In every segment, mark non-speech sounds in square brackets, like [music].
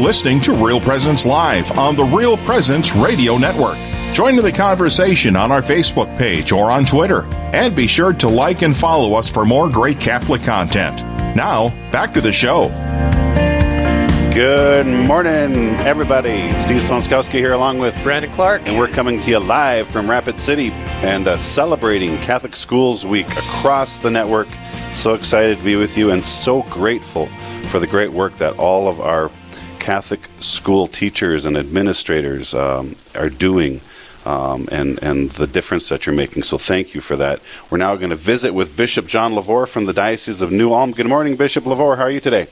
listening to Real Presence Live on the Real Presence Radio Network. Join in the conversation on our Facebook page or on Twitter. And be sure to like and follow us for more great Catholic content. Now, back to the show. Good morning, everybody. Steve Swanskowski here, along with Brandon Clark. And we're coming to you live from Rapid City and uh, celebrating Catholic Schools Week across the network. So excited to be with you and so grateful for the great work that all of our Catholic school teachers and administrators um, are doing um, and, and the difference that you're making. So thank you for that. We're now going to visit with Bishop John LeVoir from the Diocese of New Ulm. Good morning, Bishop LeVoir. How are you today?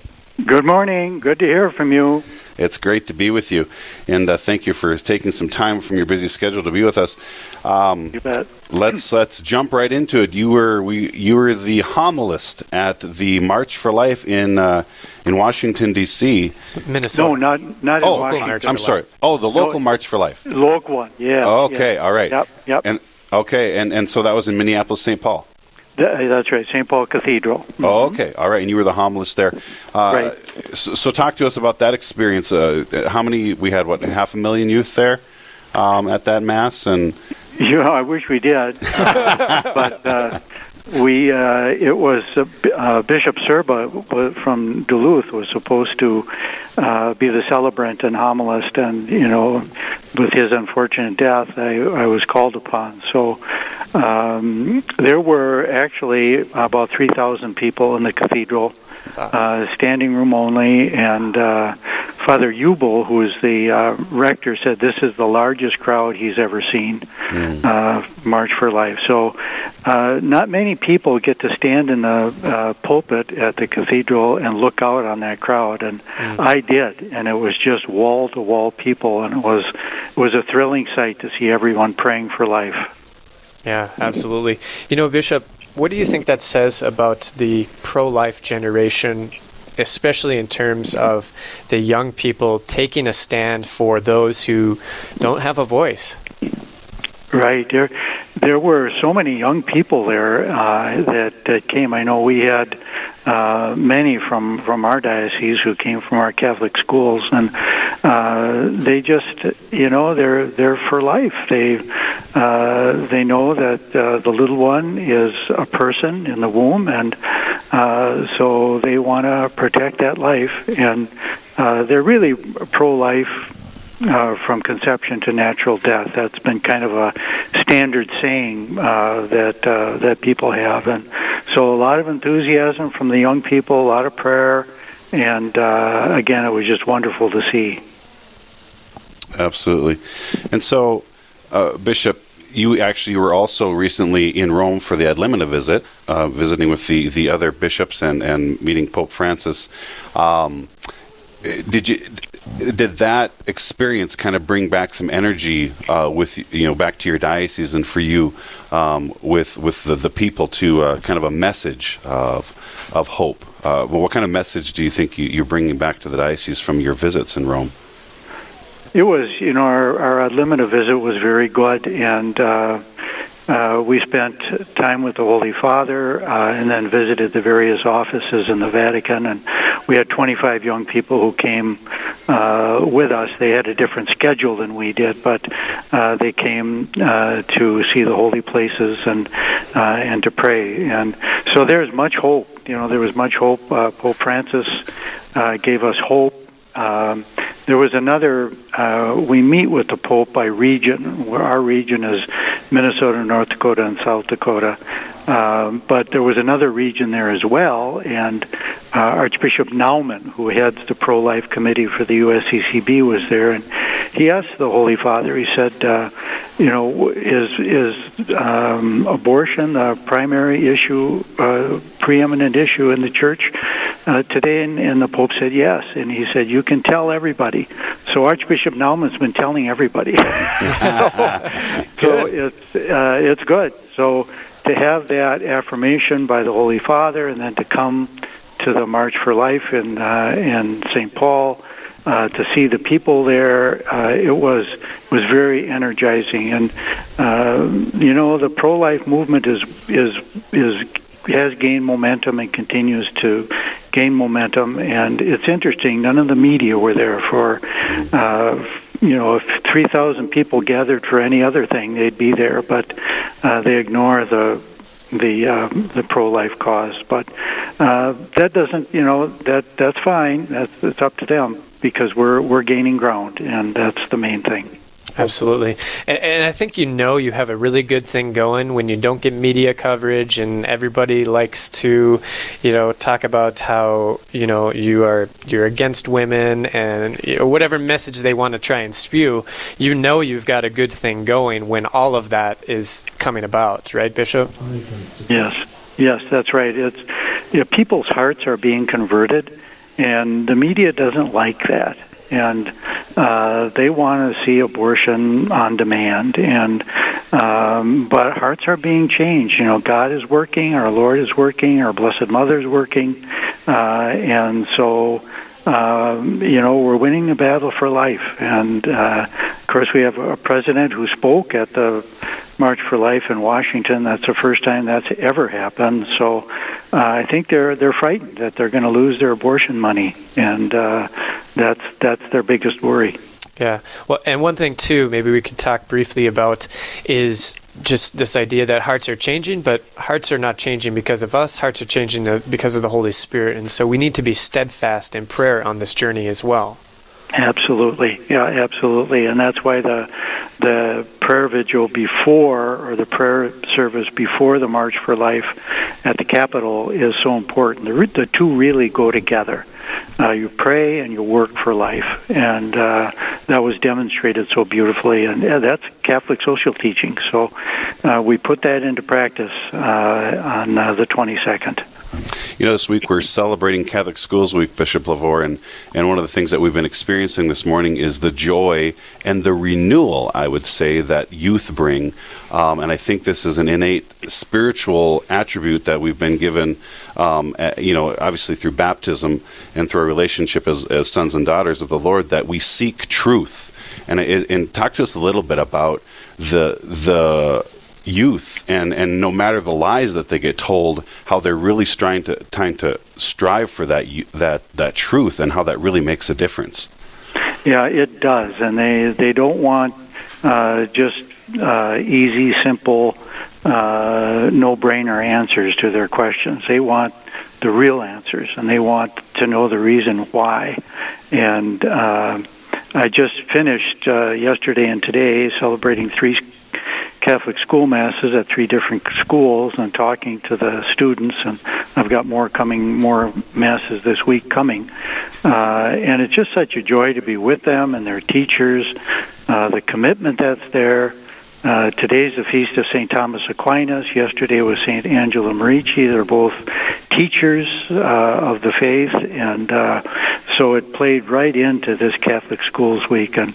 Good morning. Good to hear from you. It's great to be with you, and uh, thank you for taking some time from your busy schedule to be with us. Um, you bet. Let's let's jump right into it. You were we you were the homilist at the March for Life in uh, in Washington D.C. Minnesota. No, not not oh, Washington. I'm sorry. Oh, the local no, March for Life. Local one. Yeah. Okay. Yeah. All right. Yep. Yep. And okay, and and so that was in Minneapolis, St. Paul. That's right, St. Paul Cathedral. Mm-hmm. Oh, okay, all right. And you were the homilist there, uh, right? So, so, talk to us about that experience. Uh, how many? We had what half a million youth there um, at that mass, and you know, I wish we did, [laughs] [laughs] but uh, we uh, it was uh, uh, Bishop Sirba from Duluth was supposed to uh, be the celebrant and homilist, and you know, with his unfortunate death, I, I was called upon. So um, there were actually about three thousand people in the cathedral, awesome. uh, standing room only, and uh, Father Ubel, who is the uh, rector, said this is the largest crowd he's ever seen. Mm. Uh, March for Life. So, uh, not many people get to stand in the uh, pulpit at the cathedral and look out on that crowd, and mm. I did, and it was just wall to wall people, and it was it was a thrilling sight to see everyone praying for life. Yeah, absolutely. You know, Bishop, what do you think that says about the pro life generation, especially in terms of the young people taking a stand for those who don't have a voice? Right. There, there were so many young people there uh, that, that came. I know we had uh, many from, from our diocese who came from our Catholic schools, and uh, they just, you know, they're they're for life. They uh, they know that uh, the little one is a person in the womb, and uh, so they want to protect that life, and uh, they're really pro-life uh, from conception to natural death. That's been kind of a standard saying uh, that uh, that people have, and so a lot of enthusiasm from the young people, a lot of prayer, and uh, again, it was just wonderful to see. Absolutely, and so uh, Bishop. You actually were also recently in Rome for the Ad Limina visit, uh, visiting with the, the other bishops and, and meeting Pope Francis. Um, did you did that experience kind of bring back some energy uh, with you know back to your diocese and for you um, with with the, the people to uh, kind of a message of of hope? Uh, well, what kind of message do you think you, are bringing back to the diocese from your visits in Rome? It was, you know, our, our limina visit was very good, and uh, uh, we spent time with the Holy Father uh, and then visited the various offices in the Vatican. And we had 25 young people who came uh, with us. They had a different schedule than we did, but uh, they came uh, to see the holy places and uh, and to pray. And so there's much hope. You know, there was much hope. Pope Francis gave us hope. Um, there was another. Uh, we meet with the Pope by region. Where our region is Minnesota, North Dakota, and South Dakota. Um, but there was another region there as well, and uh, Archbishop Naumann, who heads the pro-life committee for the USCCB, was there, and he asked the Holy Father. He said, uh, "You know, is is um, abortion the primary issue, uh, preeminent issue in the Church uh, today?" And, and the Pope said, "Yes." And he said, "You can tell everybody." So Archbishop Naumann's been telling everybody. [laughs] so, [laughs] so it's uh, it's good. So to have that affirmation by the Holy Father, and then to come to the March for Life in uh, in St. Paul. Uh, to see the people there, uh, it was was very energizing, and uh, you know the pro life movement is is is has gained momentum and continues to gain momentum. And it's interesting, none of the media were there for, uh, you know, if 3,000 people gathered for any other thing, they'd be there, but uh, they ignore the the uh, the pro life cause. But uh, that doesn't, you know, that that's fine. That's it's up to them because we're we're gaining ground, and that's the main thing. Absolutely. And, and, I think you know you have a really good thing going when you don't get media coverage and everybody likes to, you know, talk about how, you know, you are you're against women and you know, whatever message they want to try and spew, you know you've got a good thing going when all of that is coming about, right, Bishop? Yes. Yes, that's right. It's you know, people's hearts are being converted and the media doesn't like that and uh, they want to see abortion on demand. And um, but hearts are being changed. You know, God is working, our Lord is working, our Blessed Mother is working, uh, and so. Um, you know, we're winning the battle for life. And uh, of course, we have a president who spoke at the March for Life in Washington. That's the first time that's ever happened. So uh, I think they're they're frightened that they're going to lose their abortion money, and uh, that's that's their biggest worry. Yeah. Well, and one thing too, maybe we could talk briefly about is just this idea that hearts are changing, but hearts are not changing because of us. Hearts are changing because of the Holy Spirit, and so we need to be steadfast in prayer on this journey as well. Absolutely, yeah, absolutely, and that's why the the prayer vigil before or the prayer service before the March for Life at the Capitol is so important. The, the two really go together. Uh, you pray and you work for life, and uh, that was demonstrated so beautifully. And yeah, that's Catholic social teaching. So uh, we put that into practice uh, on uh, the 22nd. You know, this week we're celebrating Catholic Schools Week, Bishop LeVoir, and, and one of the things that we've been experiencing this morning is the joy and the renewal, I would say, that youth bring. Um, and I think this is an innate spiritual attribute that we've been given, um, you know, obviously through baptism and through our relationship as, as sons and daughters of the Lord, that we seek truth. And, and talk to us a little bit about the the youth and and no matter the lies that they get told how they're really trying to trying to strive for that that that truth and how that really makes a difference. Yeah it does and they they don't want uh, just uh, easy simple uh, no brainer answers to their questions. They want the real answers and they want to know the reason why. And uh, I just finished uh, yesterday and today celebrating three Catholic school masses at three different schools and talking to the students, and I've got more coming, more masses this week coming. Uh, and it's just such a joy to be with them and their teachers, uh, the commitment that's there. Uh, today's the feast of St. Thomas Aquinas. Yesterday was St. Angela Merici. They're both teachers uh, of the faith, and uh, so it played right into this Catholic Schools Week. And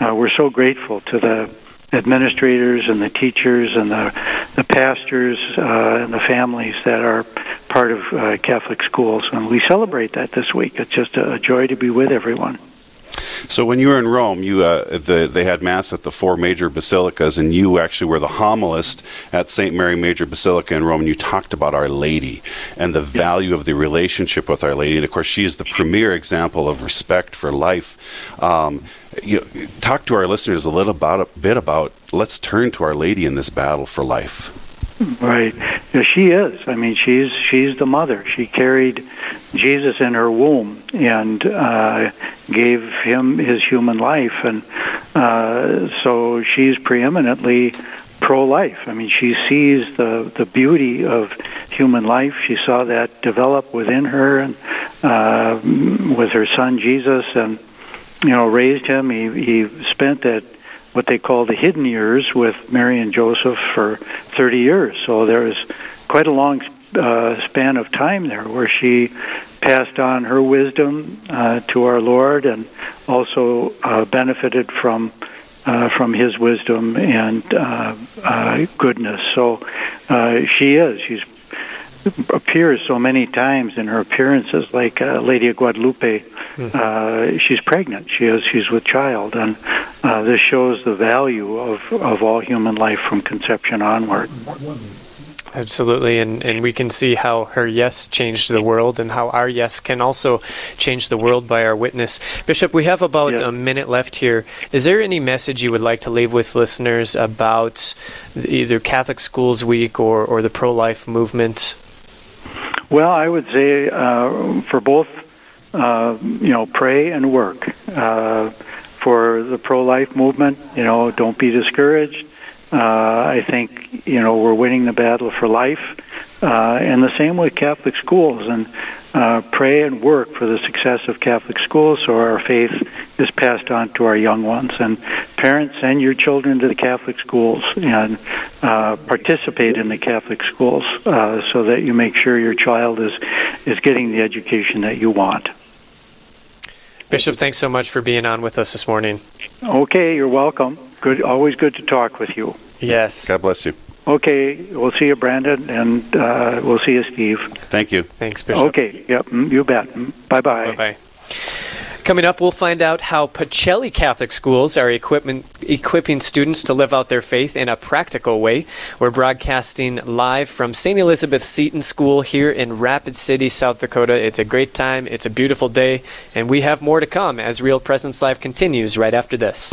uh, we're so grateful to the administrators and the teachers and the the pastors uh, and the families that are part of uh, Catholic schools, and we celebrate that this week. It's just a, a joy to be with everyone. So when you were in Rome, you uh, the, they had mass at the four major basilicas, and you actually were the homilist at St. Mary Major Basilica in Rome. And you talked about Our Lady and the value of the relationship with Our Lady, and of course, she is the premier example of respect for life. Um, you know, talk to our listeners a little about, a bit about. Let's turn to Our Lady in this battle for life. Right. Yeah, she is. I mean, she's she's the mother. She carried Jesus in her womb and uh, gave him his human life, and uh, so she's preeminently pro-life. I mean, she sees the the beauty of human life. She saw that develop within her, and uh, with her son Jesus, and you know, raised him. He he spent that what they call the hidden years with Mary and Joseph for 30 years. So there was quite a long uh, span of time there where she passed on her wisdom uh, to our Lord and also uh, benefited from uh, from His wisdom and uh, uh, goodness. So uh, she is. She's appears so many times in her appearances, like uh, Lady of Guadalupe. Mm-hmm. Uh, she's pregnant. She is. She's with child, and uh, this shows the value of of all human life from conception onward. Absolutely, and, and we can see how her yes changed the world and how our yes can also change the world by our witness. Bishop, we have about Yes. a minute left here. Is there any message you would like to leave with listeners about either Catholic Schools Week or, or the pro life movement? Well, I would say uh, for both, uh, you know, pray and work. Uh, for the pro-life movement, you know, don't be discouraged. Uh, I think you know we're winning the battle for life, uh, and the same with Catholic schools. And uh, pray and work for the success of Catholic schools, so our faith is passed on to our young ones. And parents, send your children to the Catholic schools and uh, participate in the Catholic schools, uh, so that you make sure your child is is getting the education that you want. Bishop, thanks so much for being on with us this morning. Okay, you're welcome. Good, always good to talk with you. Yes. God bless you. Okay, we'll see you, Brandon, and uh, we'll see you, Steve. Thank you. Thanks, Bishop. Okay, yep, mm, you bet. Bye bye. Bye bye. Coming up, we'll find out how Pacelli Catholic schools are equipping students to live out their faith in a practical way. We're broadcasting live from St. Elizabeth Seton School here in Rapid City, South Dakota. It's a great time, it's a beautiful day, and we have more to come as Real Presence Live continues right after this.